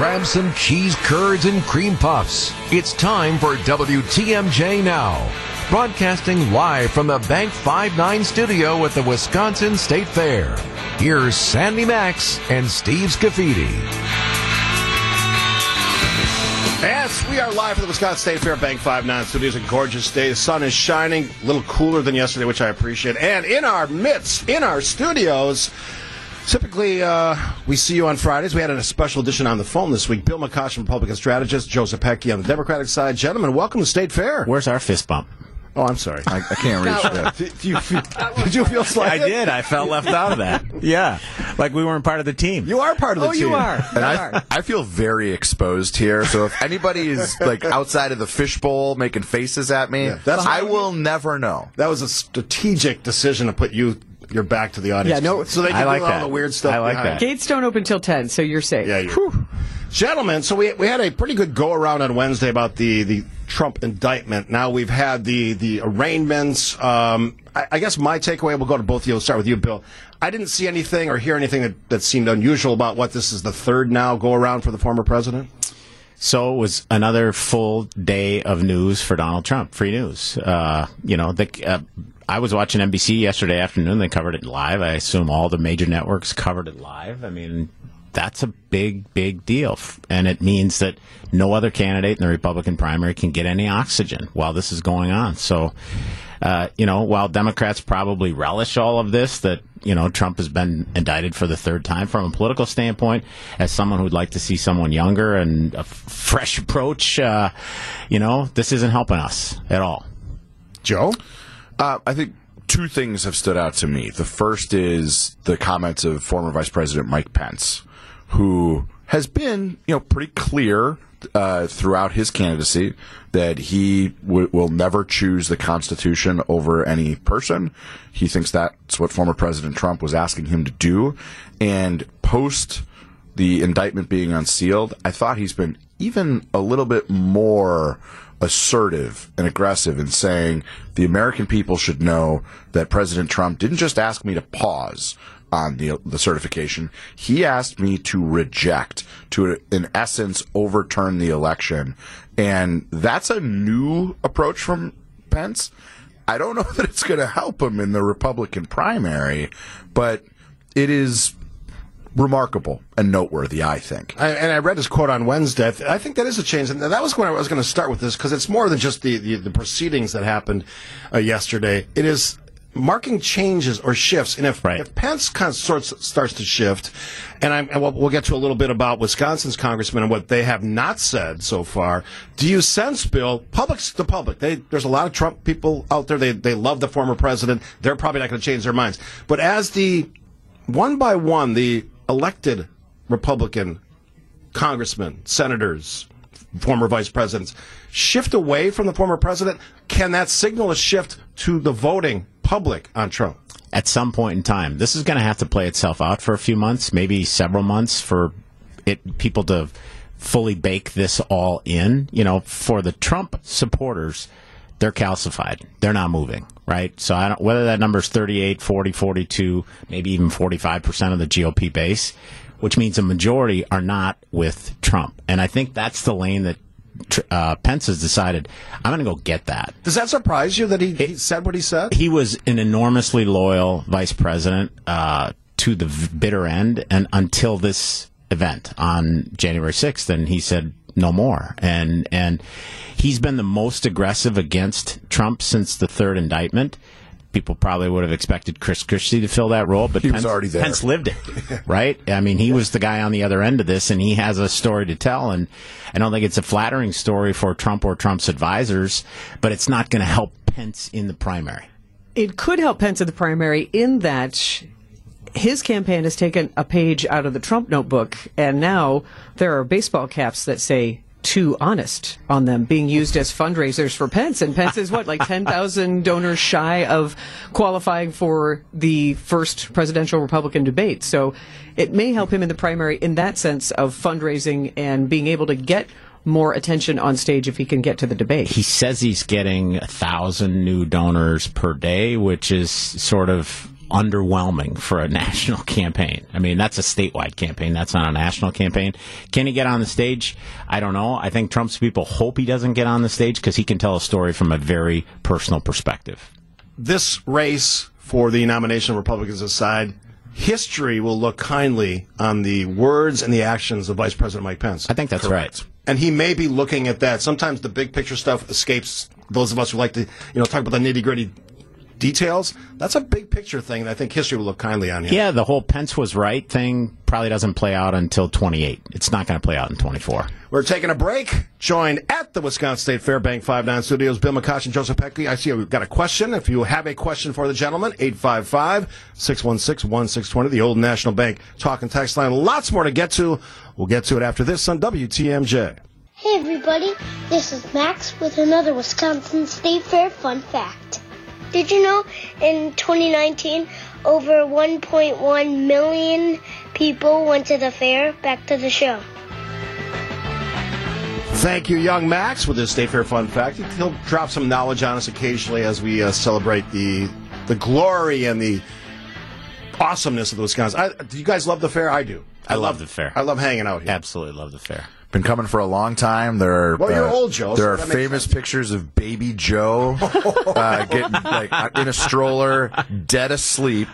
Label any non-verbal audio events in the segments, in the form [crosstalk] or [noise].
grab some cheese curds and cream puffs. It's time for WTMJ Now. Broadcasting live from the Bank 59 studio at the Wisconsin State Fair. Here's Sandy Max and Steve Scaffidi. Yes, we are live from the Wisconsin State Fair Bank 59 studios. A gorgeous day. The sun is shining, a little cooler than yesterday, which I appreciate. And in our midst, in our studios, Typically, uh, we see you on Fridays. We had a special edition on the phone this week. Bill McCoshen, Republican strategist, Joseph Zepecki on the Democratic side. Gentlemen, welcome to State Fair. Where's our fist bump? Oh, I'm sorry. I, I can't reach that. Do, [laughs] do you feel, did you feel slighted? I did. I felt left [laughs] out of that. Yeah, like we weren't part of the team. You are part of the team. oh, team. you are. And I, I feel very exposed here. So if anybody is [laughs] like outside of the fishbowl making faces at me, Yeah, that's- I will never know. That was a strategic decision to put you your back to the audience. Yeah, no- so they I like do all that. the weird stuff. I like behind. that. Gates don't open till 10, so you're safe. Yeah, you. Gentlemen, so we, we had a pretty good go around on Wednesday about the, the Trump indictment. Now we've had the, the arraignments. Um, I, I guess my takeaway, we'll go to both of you. We'll start with you, Bill. I didn't see anything or hear anything that, that seemed unusual about what this is the third now go around for the former president. So it was another full day of news for Donald Trump. Free news. Uh, you know, the, uh, I was watching NBC yesterday afternoon. They covered it live. I assume all the major networks covered it live. I mean, that's a big, big deal. And it means that no other candidate in the Republican primary can get any oxygen while this is going on. So, uh, you know, while Democrats probably relish all of this, that, you know, Trump has been indicted for the third time from a political standpoint, as someone who'd like to see someone younger and a fresh approach, uh, you know, this isn't helping us at all. Joe? Uh, I think two things have stood out to me. The first is the comments of former Vice President Mike Pence, who has been, you know, pretty clear uh, throughout his candidacy that he w- will never choose the Constitution over any person. He thinks that's what former President Trump was asking him to do. And post the indictment being unsealed, I thought he's been even a little bit more assertive and aggressive in saying the American people should know that President Trump didn't just ask me to pause on the the certification. He asked me to reject, to in essence overturn the election, and that's a new approach from Pence. I don't know [laughs] that it's going to help him in the Republican primary, but it is remarkable and noteworthy, I think. I, and I read his quote on Wednesday. I, th- I think that is a change, and that was when I was going to start with this because it's more than just the, the, the proceedings that happened uh, yesterday. It is marking changes or shifts, and if, Right. if Pence kind of sorts starts to shift, and, I'm, and we'll, we'll get to a little bit about Wisconsin's congressmen and what they have not said so far. Do you sense, Bill? Public's the public. They, there's a lot of Trump people out there. They they love the former president. They're probably not going to change their minds. But as the one by one, the elected Republican congressmen, senators, former vice presidents shift away from the former president, can that signal a shift to the voting public on Trump? at some point in time. This is going to have to play itself out for a few months, maybe several months for it people to fully bake this all in. You know, for the Trump supporters, they're calcified. They're not moving, right? So I don't whether that number is 38, 40, 42, maybe even 45% of the GOP base, which means a majority are not with Trump. And I think that's the lane that uh, Pence has decided, I'm going to go get that Does that surprise you that he, he said what he said? he was an enormously loyal vice president uh, to the v- bitter end, and until this event on January sixth, and he said no more. And and he's been the most aggressive against Trump since the third indictment. People probably would have expected Chris Christie to fill that role, but He was Pence, already there. Pence lived it, [laughs] right? I mean, he was the guy on the other end of this, and he has a story to tell. And I don't think it's a flattering story for Trump or Trump's advisors, but it's not going to help Pence in the primary. It could help Pence in the primary in that his campaign has taken a page out of the Trump notebook, and now there are baseball caps that say too honest on them being used as fundraisers for Pence. And Pence is what, like 10,000 [laughs] donors shy of qualifying for the first presidential Republican debate. So it may help him in the primary in that sense of fundraising and being able to get more attention on stage if he can get to the debate. he says he's getting a thousand new donors per day, which is sort of underwhelming for a [laughs] national campaign. I mean, that's a statewide campaign. That's not a national campaign. Can he get on the stage? I don't know. I think Trump's people hope he doesn't get on the stage because he can tell a story from a very personal perspective. This race for the nomination of Republicans aside, history will look kindly on the words and the actions of Vice President Mike Pence. I think that's right. And he may be looking at that. Sometimes the big picture stuff escapes those of us who like to, you know, talk about the nitty gritty details. That's a big picture thing that I think history will look kindly on him. Yeah, the whole Pence was right thing probably doesn't play out until 28. It's not going to play out in 24. We're taking a break. Joined at the Wisconsin State Fair Bank 59 Studios, Bill McCoshen Joseph Zepecki. I see we've got a question. If you have a question for the gentleman, 855-616-1620, the Old National Bank talk and text line. Lots more to get to. We'll get to it after this on WTMJ. Hey everybody, this is Max with another Wisconsin State Fair fun fact. Did you know in 2019 over 1.1 million people went to the fair? Back to the show. Thank you, young Max, with this State Fair fun fact. He'll drop some knowledge on us occasionally as we uh, celebrate the the glory and the awesomeness of the Wisconsin. I, do you guys love the fair? I do. I love the fair. I love hanging out here. Absolutely love the fair. Been coming for a long time. There are Well, you're old, Joe, so There are famous sense. pictures of baby Joe uh, getting like in a stroller, dead asleep,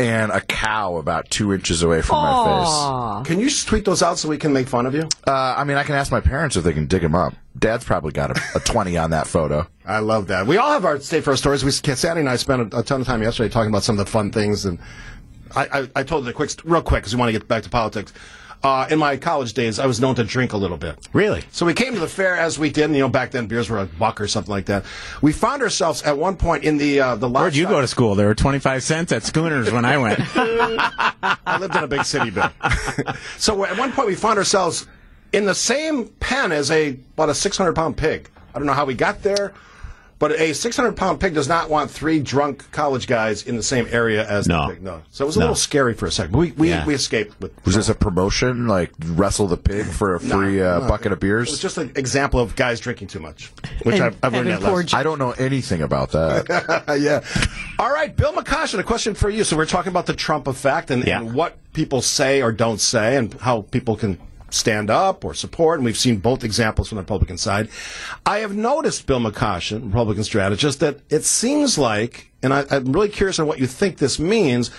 and a cow about two inches away from my face. Can you tweet those out so we can make fun of you? Uh, I mean, I can ask my parents if they can dig them up. Dad's probably got a, a twenty on that photo. I love that. We all have our State Fair stories. We Sandy and I spent a, a ton of time yesterday talking about some of the fun things, and I, I, I told it a quick, real quick, because we want to get back to politics. Uh, in my college days, I was known to drink a little bit. Really? So we came to the fair as we did. And, you know, back then beers were a buck or something like that. We found ourselves at one point in the uh, the. Where'd you go to school? There were 25 cents at Schooners when I went. [laughs] I lived in a big city, Bill. [laughs] so at one point we found ourselves in the same pen as a about a 600 pound pig. I don't know how we got there, but a 600 pound pig does not want three drunk college guys in the same area as No. the pig. No. So it was a No. little scary for a second. But we we, Yeah. we escaped. With, Was this a promotion, like wrestle the pig for a free uh, No, bucket of beers? It was just an example of guys drinking too much, which And I've, I've learned having that poor. I don't know anything about that. [laughs] yeah. All right, Bill McCoshen, a question for you. So we're talking about the Trump effect and, Yeah. and what people say or don't say and how people can stand up or support. And we've seen both examples from the Republican side. I have noticed, Bill McCoshen, Republican strategist, that it seems like, and I, I'm really curious on what you think this means,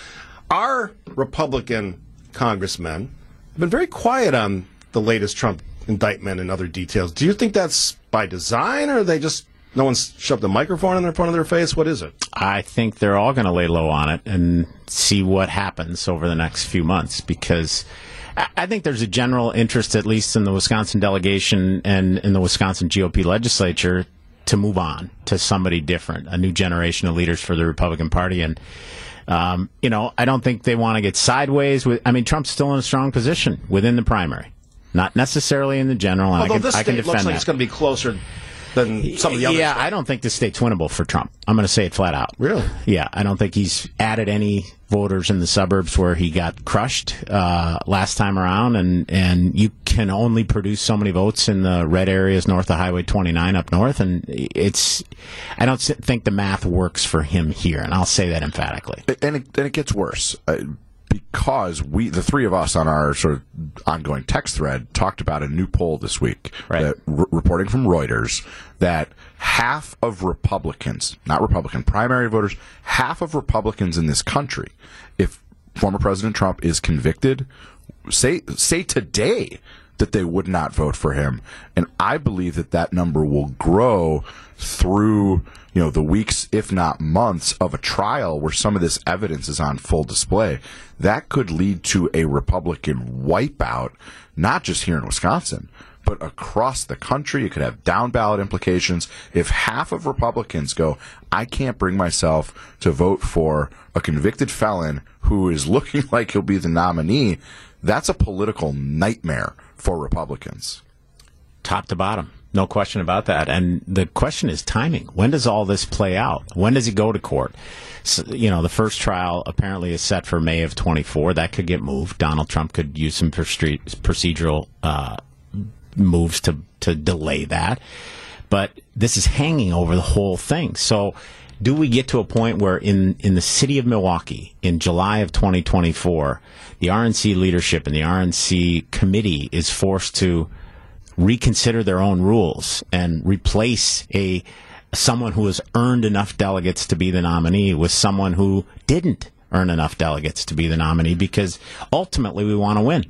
our Republican congressmen have been very quiet on the latest Trump indictment and other details. Do you think that's by design or they just no one's shoved a microphone in their front of their face? What is it? I think they're all going to lay low on it and see what happens over the next few months because I- think there's a general interest, at least in the Wisconsin delegation and in the Wisconsin GOP legislature, to move on to somebody different, a new generation of leaders for the Republican Party. And, um, you know, I don't think they want to get sideways with, I mean, Trump's still in a strong position within the primary, not necessarily in the general. And Although I can, this I can defend looks like that. it's going to be closer than some of the others. Yeah, I don't think this state's winnable for Trump. I'm going to say it flat out. Really? Yeah, I don't think he's added any voters in the suburbs where he got crushed uh, last time around, and and you can only produce so many votes in the red areas north of Highway 29 up north, and it's. I don't think the math works for him here, and I'll say that emphatically. and it, and it gets worse uh, because we, the three of us, on our sort of ongoing text thread, talked about a new poll this week, Right. that, r- reporting from Reuters, that half of Republicans, not Republican primary voters, half of Republicans in this country, if former President Trump is convicted, say say today that they would not vote for him, and I believe that that number will grow through you know the weeks, if not months, of a trial where some of this evidence is on full display. That could lead to a Republican wipeout, not just here in Wisconsin, but across the country. It could have down ballot implications. If half of Republicans go, I can't bring myself to vote for a convicted felon who is looking [laughs] like he'll be the nominee, that's a political nightmare for Republicans. top to bottom. No question about that. And the question is timing. When does all this play out? When does he go to court? So, you know, the first trial apparently is set for May of 24. That could get moved. Donald Trump could use some procedural uh, moves to to delay that. But this is hanging over the whole thing. So do we get to a point where in, in the city of Milwaukee in July of 2024, the RNC leadership and the RNC committee is forced to reconsider their own rules and replace a someone who has earned enough delegates to be the nominee with someone who didn't earn enough delegates to be the nominee because ultimately we want to win.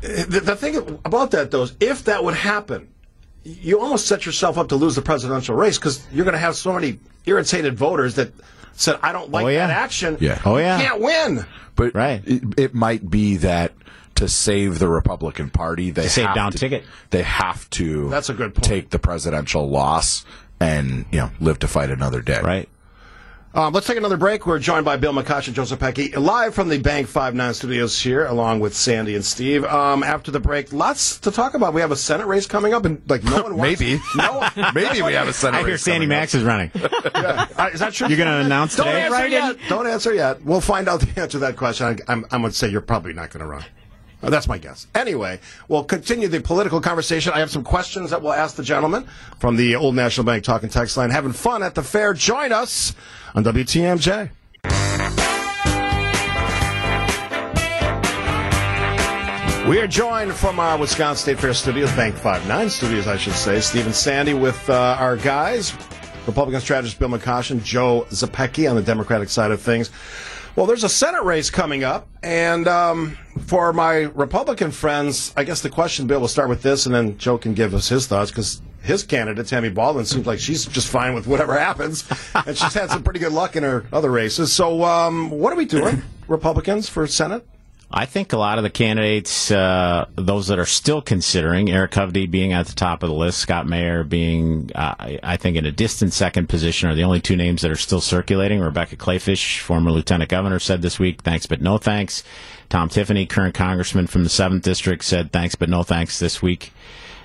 The, the thing about that, though, is if that would happen, you almost set yourself up to lose the presidential race because you're going to have so many irritated voters that said, "I don't like Oh, yeah. that action." Yeah. Oh, yeah. you can't win. But Right. it, it might be that to save the Republican Party, they save have down to, ticket. They have to. That's a good point. Take the presidential loss and you know live to fight another day. Right. Um, let's take another break. We're joined by Bill McCoshen Joseph Zepecki, live from the Bank Five Nine studios here, along with Sandy and Steve. Um, after the break, lots to talk about. We have a Senate race coming up, and like no [laughs] one wants Maybe. no [laughs] one, Maybe we have a Senate I hear race Sandy coming up. Max is running. [laughs] Uh, is that true? You're going to announce Don't today? answer yet. Don't answer yet. We'll find out the answer to that question. I, I'm, I'm going to say you're probably not going to run. Uh, That's my guess. Anyway, we'll continue the political conversation. I have some questions that we'll ask the gentleman from the Old National Bank talking text line. Having fun at the fair. Join us on WTMJ. We are joined from our Wisconsin State Fair studios, Bank 5-9 studios, I should say. Stephen Sandy with uh, our guys, Republican strategist Bill and Joe Zepecki on the Democratic side of things. Well, there's a Senate race coming up, and um, for my Republican friends, I guess the question, Bill, we'll start with this, and then Joe can give us his thoughts, because his candidate, Tammy Baldwin, seems like she's just fine with whatever [laughs] happens, and she's had some pretty good luck in her other races. So, um, what are we doing, [laughs] Republicans, for Senate? I think a lot of the candidates, uh, those that are still considering, Eric Hovde being at the top of the list, Scott Mayer being, uh, I think, in a distant second position, are the only two names that are still circulating. Rebecca Kleefisch, former lieutenant governor, said this week, thanks but no thanks. Tom Tiffany, current congressman from the 7th District, said thanks but no thanks this week.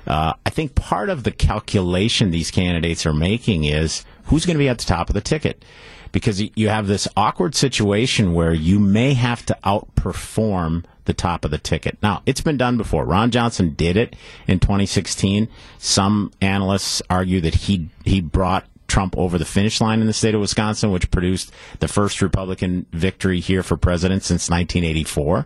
Uh, I think part of the calculation these candidates are making is who's going to be at the top of the ticket. Because you have this awkward situation where you may have to outperform the top of the ticket. Now, it's been done before. Ron Johnson did it in 2016. Some analysts argue that he he brought Trump over the finish line in the state of Wisconsin, which produced the first Republican victory here for president since 1984.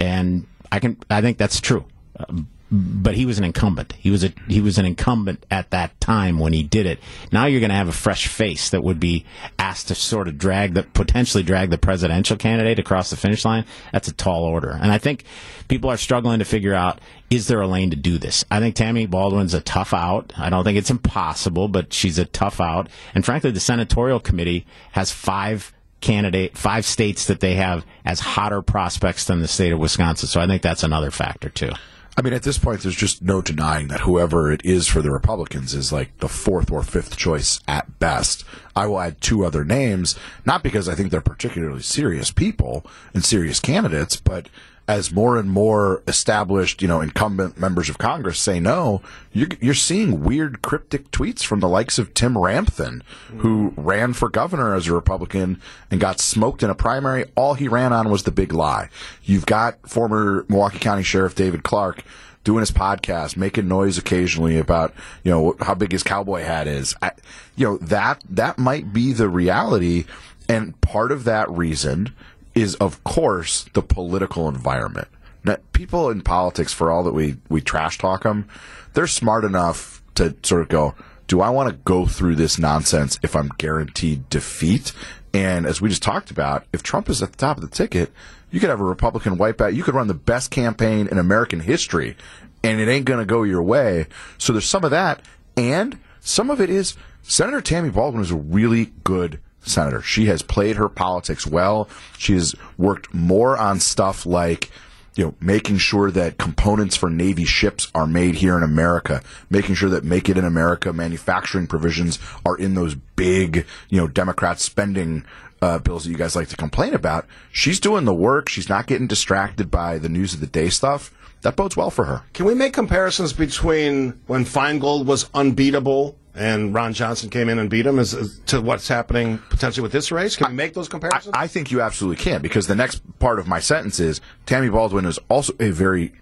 And I can I think that's true. Um, But he was an incumbent. He was a he was an incumbent at that time when he did it. Now you're going to have a fresh face that would be asked to sort of drag the potentially drag the presidential candidate across the finish line. That's a tall order, and I think people are struggling to figure out is there a lane to do this. I think Tammy Baldwin's a tough out. I don't think it's impossible, but she's a tough out. And frankly, the senatorial committee has five candidate five states that they have as hotter prospects than the state of Wisconsin. So I think that's another factor too. I mean, at this point, there's just no denying that whoever it is for the Republicans is like the fourth or fifth choice at best. I will add two other names, not because I think they're particularly serious people and serious candidates, but as more and more established, you know, incumbent members of Congress say no, you're, you're seeing weird cryptic tweets from the likes of Tim Ramthun, who ran for governor as a Republican and got smoked in a primary. All he ran on was the big lie. You've got former Milwaukee County Sheriff David Clarke doing his podcast, making noise occasionally about, you know, how big his cowboy hat is. I, you know, that, that might be the reality. And part of that reason is, of course, the political environment. Now, people in politics, for all that we, we trash talk them, they're smart enough to sort of go, do I want to go through this nonsense if I'm guaranteed defeat? And as we just talked about, if Trump is at the top of the ticket, you could have a Republican wipeout. You could run the best campaign in American history, and it ain't going to go your way. So there's some of that. And some of it is Senator Tammy Baldwin is a really good senator. She has played her politics well. She has worked more on stuff like you know, making sure that components for Navy ships are made here in America, making sure that Make It in America manufacturing provisions are in those big, you know, Democrat spending uh, bills that you guys like to complain about. She's doing the work. She's not getting distracted by the news of the day stuff. That bodes well for her. Can we make comparisons between when Feingold was unbeatable and Ron Johnson came in and beat him as, as to what's happening potentially with this race? Can we make those I, comparisons? I think you absolutely can because the next part of my sentence is Tammy Baldwin is also a very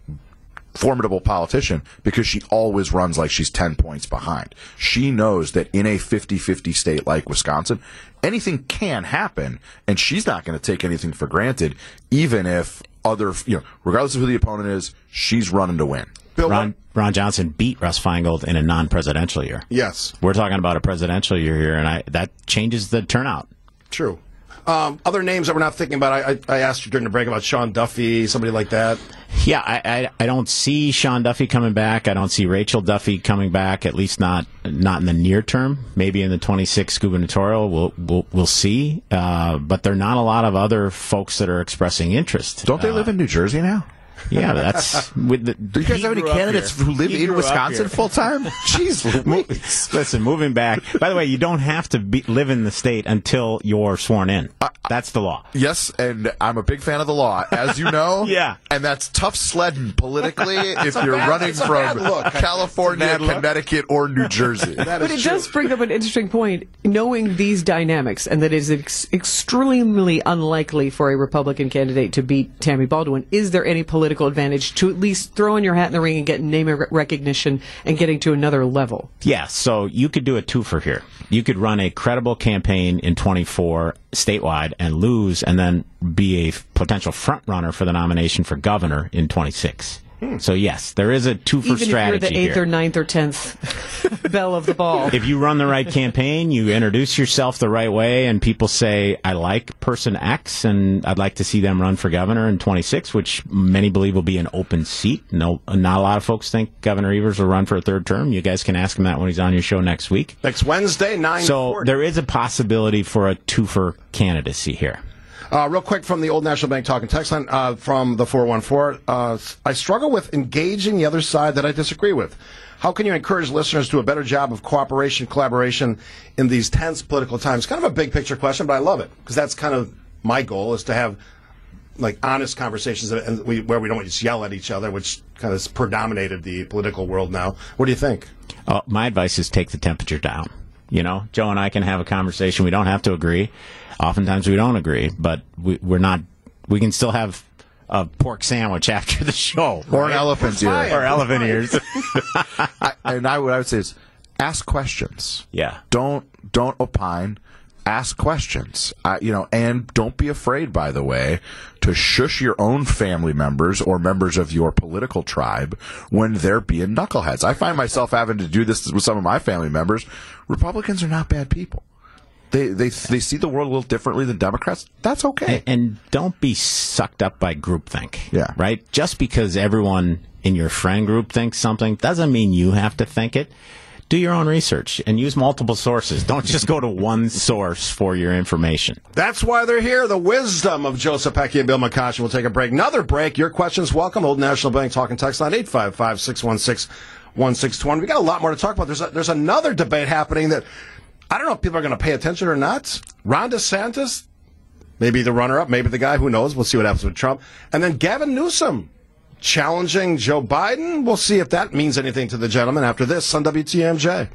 formidable politician because she always runs like she's 10 points behind. She knows that in a 50-50 state like Wisconsin, anything can happen and she's not going to take anything for granted even if other, you know, regardless of who the opponent is, she's running to win. Bill, Ron, Ron Johnson beat Russ Feingold in a non-presidential year. yes, We're talking about a presidential year here, and I, that changes the turnout. true. Um, other names that we're not thinking about. I, I, I asked you during the break about Sean Duffy, somebody like that. Yeah, I, I I don't see Sean Duffy coming back. I don't see Rachel Duffy coming back. At least not not in the near term. Maybe in the 26 gubernatorial, we'll we'll, we'll see. Uh, but there are not a lot of other folks that are expressing interest. Don't they Uh, live in New Jersey now? Yeah, that's with the. Do you guys have any grew up candidates who live He in Wisconsin full time? [laughs] Jeez Louise. Listen, moving back. By the way, you don't have to be, live in the state until you're sworn in. That's the law. Yes, and I'm a big fan of the law, as you know. [laughs] Yeah. And that's tough sledding politically [laughs] if you're running from California, It's a bad look. Connecticut, or New Jersey. But it true. does bring up an interesting point, knowing these dynamics, and that it is ex- extremely unlikely for a Republican candidate to beat Tammy Baldwin. Is there any political advantage to at least throwing your hat in the ring and getting name recognition and getting to another level? Yeah, so you could do a twofer here. You could run a credible campaign in 24 statewide and lose, and then be a potential front runner for the nomination for governor in 26. Hmm. So yes, there is a twofer Even if you're strategy the eighth here. or ninth or tenth [laughs] bell of the ball. if you run the right campaign, you introduce yourself the right way, and people say, I like person X, and I'd like to see them run for governor in 26, which many believe will be an open seat. No, not a lot of folks think Governor Evers will run for a third term. You guys can ask him that when he's on your show next week. Next Wednesday, nine. So there is a possibility for a twofer candidacy here. Uh, real quick from the Old National Bank talking text line uh, from the 414. Uh, I struggle with engaging the other side that I disagree with. How can you encourage listeners to a better job of cooperation, collaboration in these tense political times? Kind of a big picture question, but I love it because that's kind of my goal is to have like honest conversations and we, where we don't just yell at each other, which kind of has predominated the political world now. What do you think? Uh, my advice is take the temperature down. You know, Joe and I can have a conversation. We don't have to agree. Oftentimes we don't agree, but we, we're not. We can still have a pork sandwich [laughs] after the show, Or an elephant ear. or elephant ears. [laughs] I, and I, what I would say is ask questions. yeah. Don't don't opine. Ask questions. Uh, you know, and don't be afraid. By the way, to shush your own family members or members of your political tribe when they're being knuckleheads. I find myself having to do this with some of my family members. Republicans are not bad people. They they they see the world a little differently than Democrats. That's okay. and, and don't be sucked up by groupthink. Yeah. Right? Just because everyone in your friend group thinks something doesn't mean you have to think it. Do your own research and use multiple sources. Don't just go to [laughs] one source for your information. That's why they're here. The wisdom of Joseph Zepecki and Bill McCoshen. We'll take a break. Another break. Your questions welcome. Old National Bank talking text line 855 616 1620. We got a lot more to talk about. There's, a, there's another debate happening that I don't know if people are going to pay attention or not. Ron DeSantis, maybe the runner up, maybe the guy, who knows? We'll see what happens with Trump. And then Gavin Newsom challenging Joe Biden. We'll see if that means anything to the gentleman after this on WTMJ.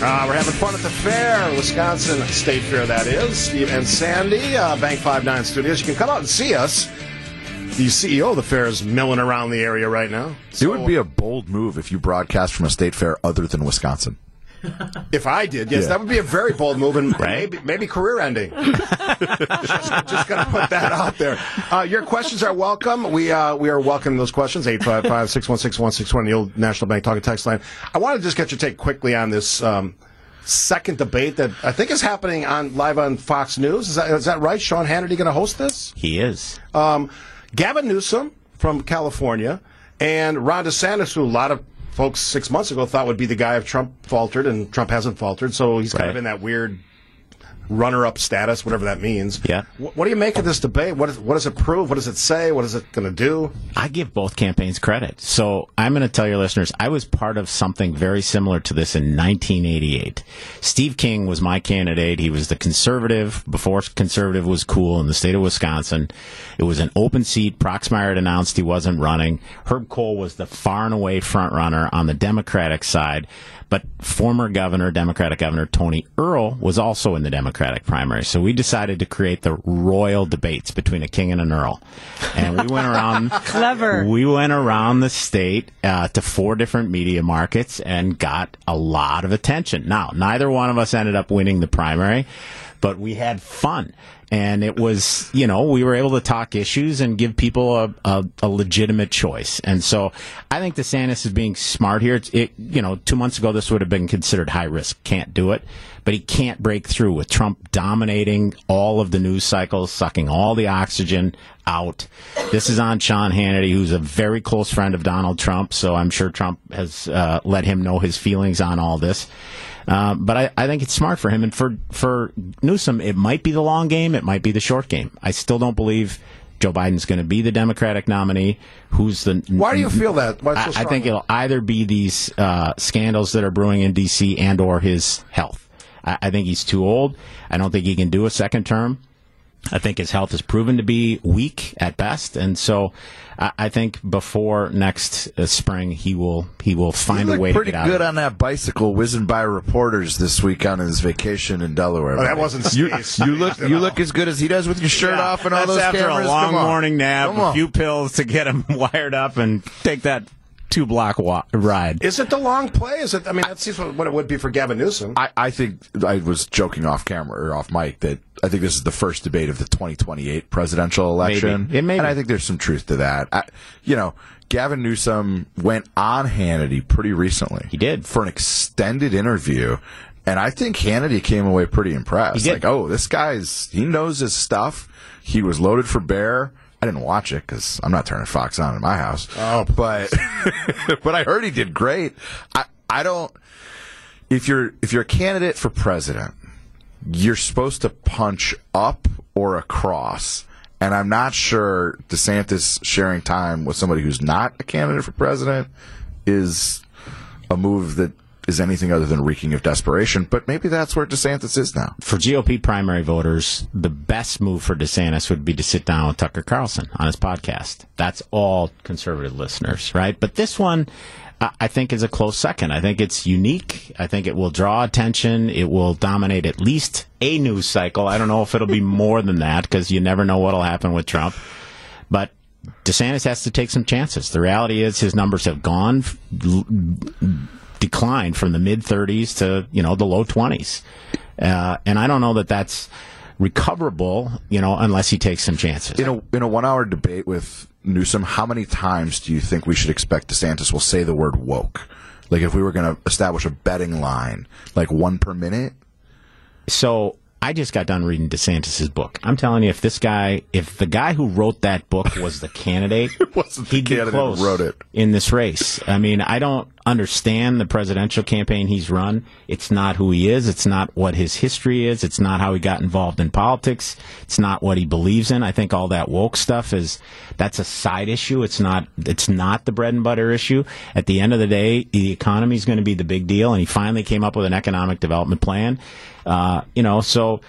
Uh, we're having fun at the fair, Wisconsin State Fair, that is. Steve and Sandy, uh, Bank 59 Studios. You can come out and see us. The CEO of the fair is milling around the area right now. it would be a bold move if you broadcast from a state fair other than Wisconsin. [laughs] If I did, yes, Yeah. that would be a very bold move and [laughs] maybe, maybe career ending. [laughs] just just going to put that out there. Uh, your questions are welcome. We uh, we are welcoming those questions. 855 616 1620, the old National Bank talking text line. I want to just get your take quickly on this. Um, Second debate that I think is happening on live on Fox News. Is that, is that right? Sean Hannity going to host this? He is. um, Gavin Newsom from California and Ron DeSantis, who a lot of folks six months ago thought would be the guy if Trump faltered, and Trump hasn't faltered, so he's kind of in that weird runner-up status, whatever that means. Yeah. Wh- What do you make of this debate? What, is, what does it prove? What does it say? What is it going to do? I give both campaigns credit. So I'm going to tell your listeners, I was part of something very similar to this in 1988. Steve King was my candidate. He was the conservative before conservative was cool in the state of Wisconsin. It was an open seat. Proxmire had announced he wasn't running. Herb Kohl was the far and away front runner on the Democratic side. But former governor, Democratic Governor Tony Earl was also in the Democratic primary. So we decided to create the royal debates between a king and an earl, and we went around. [laughs] Clever. We went around the state uh, to four different media markets and got a lot of attention. Now, neither one of us ended up winning the primary, but we had fun. And it was, you know, we were able to talk issues and give people a, a, a legitimate choice. And so I think DeSantis is being smart here. It's, it, you know, two months ago, this would have been considered high risk. Can't do it. But he can't break through with Trump dominating all of the news cycles, sucking all the oxygen out. This is on Sean Hannity, who's a very close friend of Donald Trump. So I'm sure Trump has uh, let him know his feelings on all this. Uh, but I, I think it's smart for him. And for, for Newsom, it might be the long game, it might be the short game. I still don't believe Joe Biden's going to be the Democratic nominee. Who's the. Why do you feel that? Why so I, I think it'll either be these uh, scandals that are brewing in D.C. and or his health. I, I think he's too old. I don't think he can do a second term. I think his health has proven to be weak at best, and so I, I think before next uh, spring he will he will He find a way to pretty get out. good of it. on that bicycle, whizzing by reporters this week on his vacation in Delaware. Oh, that wasn't you. You look you look as good as he does with your shirt off and all That's those after cameras. a long Come on. morning nap, Come a on. few pills to get him [laughs] wired up, and take that two block walk, ride. Is it the long play? Is it? I mean, that seems what, what it would be for Gavin Newsom. I, I think I was joking off camera or off mic that I think this is the first debate of the 2028 presidential election. It may and. I think there's some truth to that. I, you know, Gavin Newsom went on Hannity pretty recently. He did. for an extended interview. And I think Hannity came away pretty impressed. He. Like, oh, this guy's, he knows his stuff. He was loaded for bear. I didn't watch it because I'm not turning Fox on in my house. Oh, but [laughs] but I heard he did great. I I don't. If you're if you're a candidate for president, you're supposed to punch up or across. And I'm not sure DeSantis sharing time with somebody who's not a candidate for president is a move that is anything other than reeking of desperation. But maybe that's where DeSantis is now. For GOP primary voters, the best move for DeSantis would be to sit down with Tucker Carlson on his podcast. That's all conservative listeners, right? But this one, I think, is a close second. I think it's unique. I think it will draw attention. It will dominate at least a news cycle. I don't know if it'll be [laughs] more than that because you never know what'll happen with Trump. But DeSantis has to take some chances. The reality is his numbers have gone declined from the mid 30s to you know the low 20s, uh, and I don't know that that's recoverable. You know, unless he takes some chances. In a in a one hour debate with Newsom, how many times do you think we should expect DeSantis will say the word woke? Like if we were going to establish a betting line, like one per minute. So I just got done reading DeSantis's book. I'm telling you, if this guy, if the guy who wrote that book was the candidate, [laughs] wasn't the he'd be candidate who wrote it. in this race. I mean, I don't understand the presidential campaign he's run. It's not who he is. It's not what his history is. It's not how he got involved in politics. It's not what he believes in. I think all that woke stuff is that's a side issue. It's not. It's not the bread and butter issue. At the end of the day, the economy is going to be the big deal, and he finally came up with an economic development plan. Uh, you know, so.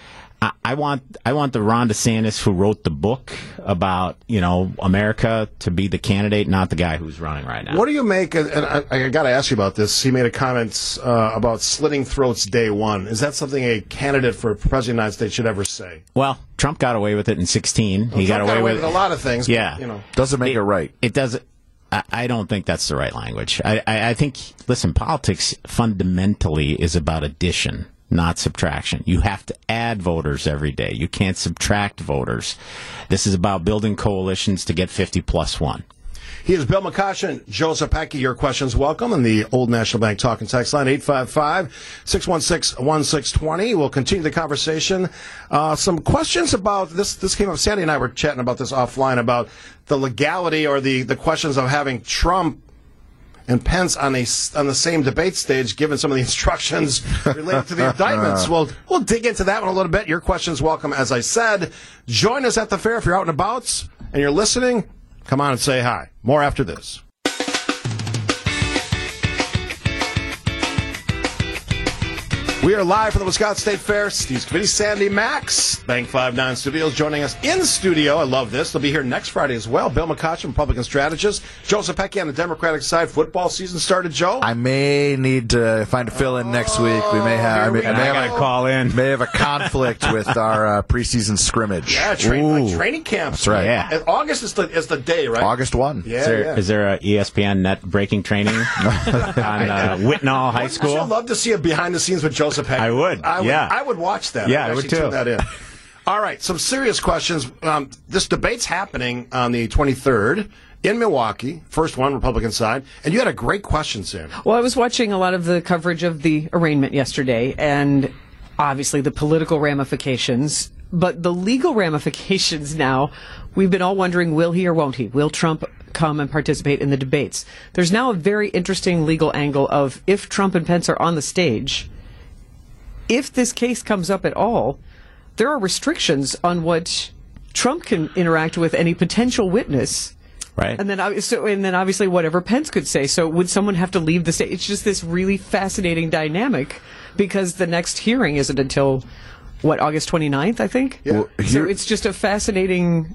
I- I want I want the Ron DeSantis who wrote the book about you know America to be the candidate, not the guy who's running right now. What do you make? And I, I got to ask you about this. He made a comment uh, about slitting throats day one. Is that something a candidate for president of the United States should ever say? Well, Trump got away with it in 16. he got Trump away with a lot of things. but, Yeah. you know. Doesn't make it, right. It doesn't. I don't think that's the right language. I, I, I think. Listen, politics fundamentally is about addition, not subtraction. You have to add voters every day. You can't subtract voters. This is about building coalitions to get 50 plus one. He is Bill McCoshen, Joseph Zepecki. Your questions welcome on the Old National Bank talk and text line 855-616-1620. We'll continue the conversation. Uh, some questions about this. This came up. Sandy and I were chatting about this offline about the legality or the, the questions of having Trump and Pence on a on the same debate stage, given some of the [laughs] instructions related to the [laughs] indictments. We'll we'll dig into that one a little bit. Your questions welcome, as I said. Join us at the fair if you're out and about and you're listening. Come on and say hi. More after this. We are live from the Wisconsin State Fair. Steve Scaffidi, Sandy Max, Bank 59 Studios joining us in studio. I love this. They'll be here next Friday as well. Bill McCoshen, Republican strategist. Joseph Zepecki on the Democratic side. Football season started, Joe. I may need to find a fill in next week. We may have. I, may, I may have gotta a, call in. May have a conflict [laughs] with our uh, preseason scrimmage. yeah, train, like training camps. That's right. Yeah. And August is the, is the day, right? August one. Yeah, Is there, yeah. is there a ESPN net breaking training [laughs] on uh, Whitnall High School? I'd love to see a behind the scenes with Joseph Zepecki. I would, I would, yeah. I would watch that. Yeah, I'd I would too. Tune that in. All right, some serious questions. Um, this debate's happening on the 23rd in Milwaukee. First one, Republican side, and you had a great question, Sam. Well, I was watching a lot of the coverage of the arraignment yesterday, and obviously the political ramifications, but the legal [laughs] ramifications now. We've been all wondering will he or won't he? Will Trump come and participate in the debates? There's now a very interesting legal angle of if Trump and Pence are on the stage, if this case comes up at all, there are restrictions on what Trump can interact with any potential witness. Right. And then, so, and then obviously whatever Pence could say. So would someone have to leave the state? It's just this really fascinating dynamic because the next hearing isn't until what August 29th, I think. Yeah. Well, So it's just a fascinating.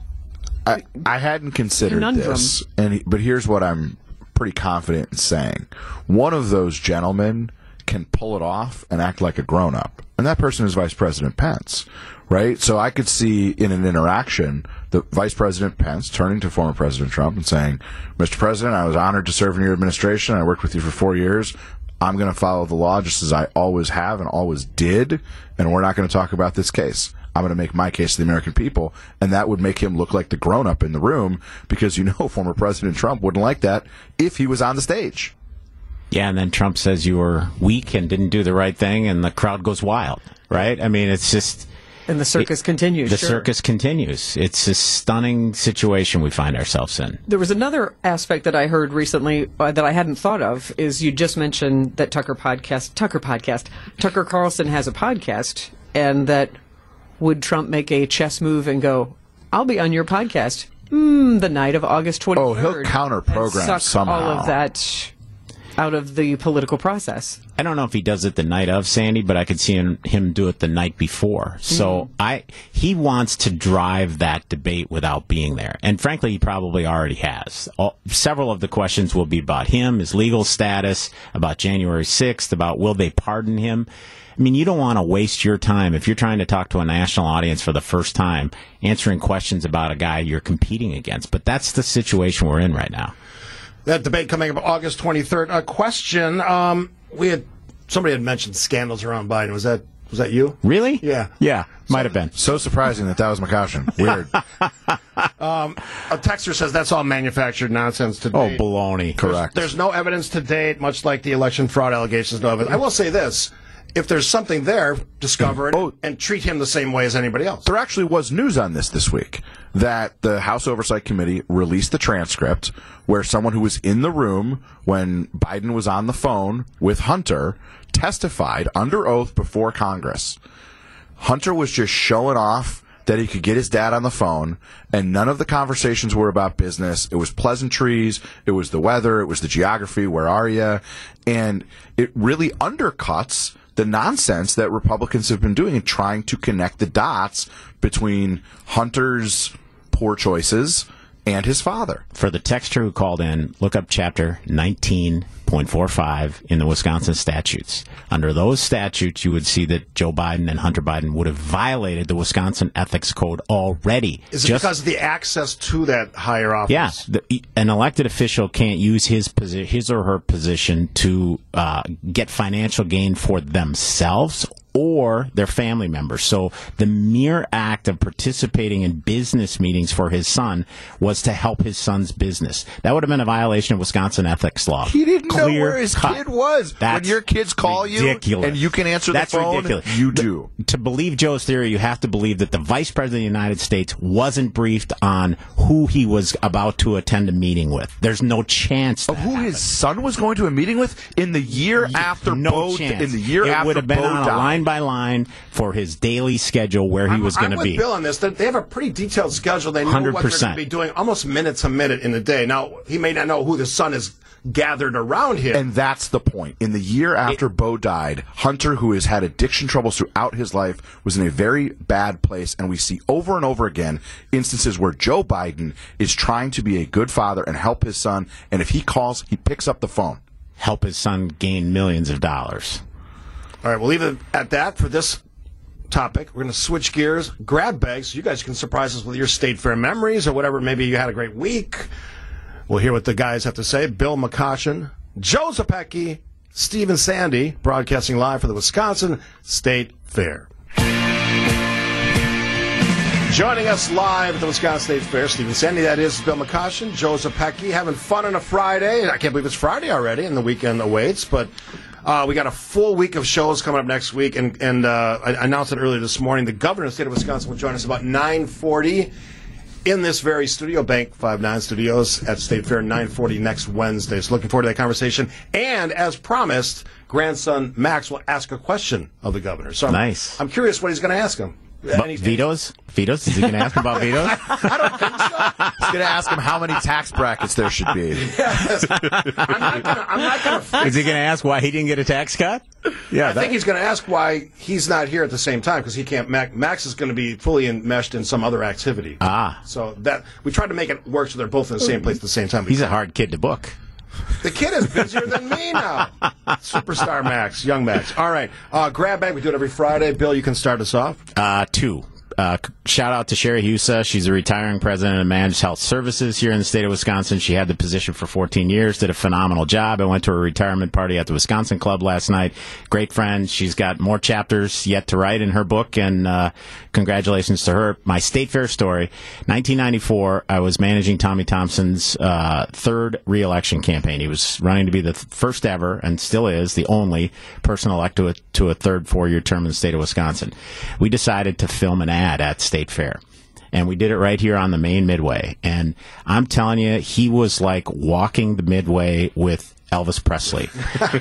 I, I hadn't considered Conundrum. this, and but here's what I'm pretty confident in saying: one of those gentlemen can pull it off and act like a grown up, and that person is Vice President Pence, right? So I could see in an interaction the Vice President Pence turning to former President Trump and saying, "Mr. President, I was honored to serve in your administration. I worked with you for four years." I'm going to follow the law just as I always have and always did, and we're not going to talk about this case. I'm going to make my case to the American people, and that would make him look like the grown up in the room because you know [laughs] former President Trump wouldn't like that if he was on the stage. Yeah, and then Trump says you were weak and didn't do the right thing, and the crowd goes wild, right? I mean, it's just And the circus continues. the sure. circus continues. It's a stunning situation we find ourselves in. There was another aspect that I heard recently uh, that I hadn't thought of. Is you just mentioned that Tucker podcast, Tucker podcast, Tucker Carlson has a podcast, and that would Trump make a chess move and go, "I'll be on your podcast." Mm, the night of August twenty third. Oh, he'll counter-program somehow. all of that out of the political process. I don't know if he does it the night of Sandy, but I could see him, him do it the night before. So mm-hmm. I he wants to drive that debate without being there, and frankly, he probably already has. All, several of the questions will be about him, his legal status, about January sixth, about will they pardon him. I mean, you don't want to waste your time if you're trying to talk to a national audience for the first time, answering questions about a guy you're competing against. But that's the situation we're in right now. That debate coming up August 23rd. A question. Um, we had somebody had mentioned scandals around Biden. Was that was that you? Really? Yeah. Yeah, might have been. So surprising that that was McCoshen. [laughs] Weird. [laughs] A texter says that's all manufactured nonsense to date. Oh, date. baloney. Correct. There's no evidence to date, much like the election fraud allegations. No evidence. I will say this: if there's something there, discover it Oh. and treat him the same way as anybody else. there actually was news on this this week that the House Oversight Committee released the transcript where someone who was in the room when Biden was on the phone with Hunter testified under oath before Congress. Hunter was just showing off that he could get his dad on the phone, and none of the conversations were about business. It was pleasantries, it was the weather, it was the geography, where are you? And it really undercuts the nonsense that Republicans have been doing in trying to connect the dots between Hunter's poor choices and his father. For the texter who called in, look up chapter 19.45 in the Wisconsin statutes. Under those statutes, you would see that Joe Biden and Hunter Biden would have violated the Wisconsin Ethics Code already. Is it Just- because of the access to that higher office? yeah, the, an elected official can't use his posi- his or her position to uh, get financial gain for themselves or their family members. So the mere act of participating in business meetings for his son was to help his son's business. That would have been a violation of Wisconsin ethics law. He didn't know where his cut. kid was. That's when your kids call ridiculous. you and you can answer That's the phone, ridiculous. you do. To believe Joe's theory, you have to believe that the Vice President of the United States wasn't briefed on who he was about to attend a meeting with. There's no chance. Of who happened. his son was going to a meeting with in the year after no chance. in the year it after would have been on a line by line for his daily schedule where he I'm- was going to with be. Bill on this. They they have a pretty detailed schedule. They know what they're going 100%. to be doing almost minutes a minute in the day. Now he may not know who the son is gathered around him. And that's the point. In the year after Bo died, Hunter, who has had addiction troubles throughout his life, was in a very bad place. And we see over and over again instances where Joe Biden is trying to be a good father and help his son. And if he calls, he picks up the phone. Help his son gain millions of dollars. All right, we'll leave it at that for this topic. We're going to switch gears, grab bags. So you guys can surprise us with your state fair memories or whatever. Maybe you had a great week. We'll hear what the guys have to say. Bill McCoshen, Joe Zepecki, Stephen Sandy, broadcasting live for the Wisconsin State Fair. Joining us live at the Wisconsin State Fair, Stephen Sandy, that is Bill McCoshen, Joe Zepecki, having fun on a Friday. I can't believe it's Friday already and the weekend awaits, but uh, we got a full week of shows coming up next week, and, and uh, I announced it earlier this morning. The governor of the state of Wisconsin will join us about 940 in this very studio, Bank 59 Studios at State Fair 940 next Wednesday. So looking forward to that conversation. And as promised, grandson Max will ask a question of the governor. So I'm, Nice. I'm curious what he's going to ask him. But Any- vetoes? Vetoes? Is he going to ask about vetoes? [laughs] I don't think so. He's going to ask him how many tax brackets there should be. [laughs] I'm not gonna, I'm not gonna [laughs] Is he going to ask why he didn't get a tax cut? Yeah, I think he's going to ask why he's not here at the same time because he can't. Mac, Max is going to be fully enmeshed in some other activity. Ah. so that we tried to make it work so they're both in the same place at the same time. he's a hard kid to book. The kid is busier than me now. Superstar Max, young Max. All right, uh, grab bag. We do it every Friday. Bill, you can start us off. Uh, two. Uh, shout out to Sherry Husa. She's a retiring president of Managed Health Services here in the state of Wisconsin. She had the position for 14 years, did a phenomenal job. I went to her retirement party at the Wisconsin Club last night. Great friend. She's got more chapters yet to write in her book, and uh, congratulations to her. My state fair story 1994, I was managing Tommy Thompson's uh, third reelection campaign. He was running to be the th- first ever, and still is, the only person elected to a, to a third four year term in the state of Wisconsin. We decided to film an ad at State Fair. And we did it right here on the main midway. And I'm telling you, he was like walking the midway with Elvis Presley.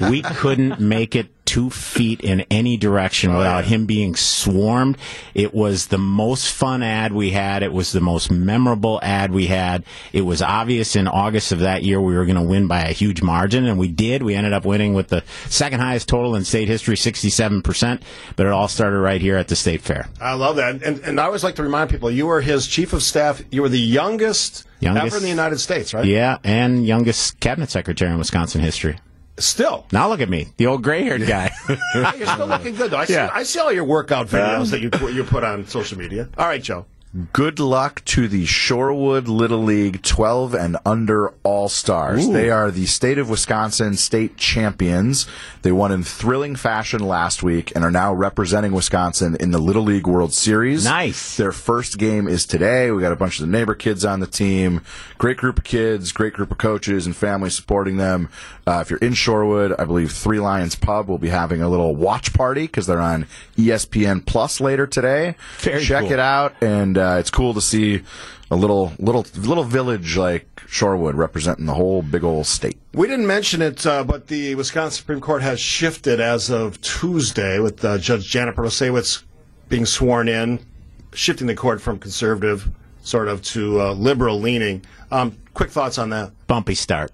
we couldn't make it two feet in any direction oh, without him being swarmed. It was the most fun ad we had. It was the most memorable ad we had. It was obvious in August of that year we were going to win by a huge margin, and we did. We ended up winning with the second highest total in state history, 67%. But it all started right here at the state fair. I love that, and, and I always like to remind people: you were his chief of staff. You were the youngest, Youngest. ever in the United States, right? Yeah, and youngest cabinet secretary in Wisconsin history. Still, Now look at me, the old gray-haired guy. [laughs] You're still looking good, though. I see, Yeah. I see all your workout videos uh, that you you put on social media. All right, Joe. Good luck to the Shorewood Little League 12 and under All Stars. They are the state of Wisconsin state champions. They won in thrilling fashion last week and are now representing Wisconsin in the Little League World Series. Nice. Their first game is today. We got a bunch of the neighbor kids on the team. Great group of kids, great group of coaches and families supporting them. Uh, if you're in Shorewood, I believe Three Lions Pub will be having a little watch party because they're on ESPN Plus later today. Very Check cool. it out, and uh, it's cool to see a little little little village like Shorewood representing the whole big old state. We didn't mention it, uh, but the Wisconsin Supreme Court has shifted as of Tuesday with uh, Judge Janet Protasiewicz being sworn in, shifting the court from conservative sort of to uh, liberal leaning. Um, quick thoughts on that. bumpy start,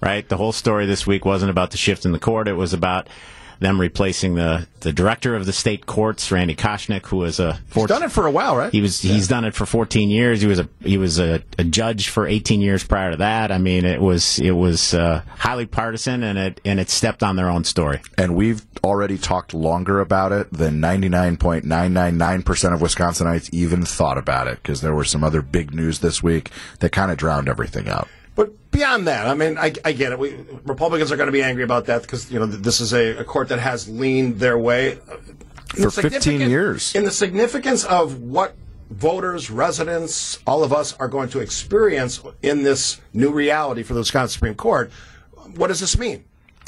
right? The whole story this week wasn't about the shift in the court. It was about them replacing the, the director of the state courts, Randy Koschnick, who was a He's done it for a while, right? He was he's done it for 14 years. He was a he was a, a judge for 18 years prior to that. I mean, it was it was uh, highly partisan, and it and it stepped on their own story. And we've already talked longer about it than 99.999% of Wisconsinites even thought about it because there were some other big news this week that kind of drowned everything out. But beyond that, I mean, I, I get it. We, Republicans are going to be angry about that because you know this is a, a court that has leaned their way the For 15 years. In the significance of what voters, residents, all of us are going to experience in this new reality for the Wisconsin Supreme Court, what does this mean?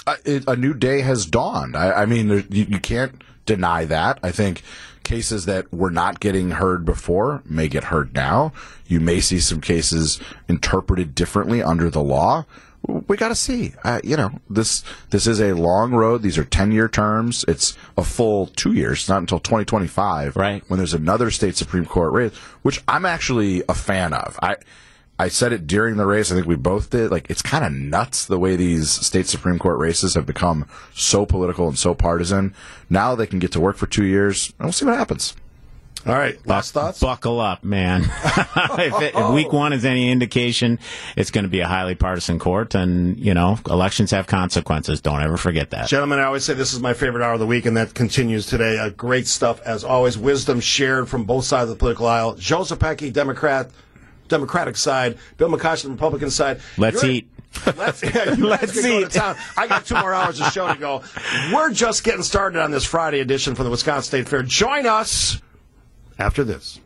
uh, it, a new day has dawned. I, I mean, you, you can't deny that. I think cases that were not getting heard before may get heard now. You may see some cases interpreted differently under the law, we got to see. Uh, you know, this this is a long road. These are ten year terms. It's a full two years, not until twenty twenty five, Right. When there's another state supreme court race, which I'm actually a fan of. I I said it during the race. I think we both did. Like, it's kind of nuts the way these state supreme court races have become so political and so partisan. Now they can get to work for two years, and we'll see what happens. All right, last thoughts. Buckle up, man. [laughs] if, it, if week one is any indication, it's going to be a highly partisan court, and you know elections have consequences. Don't ever forget that. Gentlemen, I always say this is my favorite hour of the week, and that continues today. Uh, great stuff, as always. Wisdom shared from both sides of the political aisle. Joe Zepecki, Democrat, Democratic side. Bill McCoshen, Republican side. Let's You're- eat. [laughs] Let's, [laughs] yeah, Let's go to eat. I got two more hours of show to go. We're just getting started on this Friday edition for the Wisconsin State Fair. Join us after this.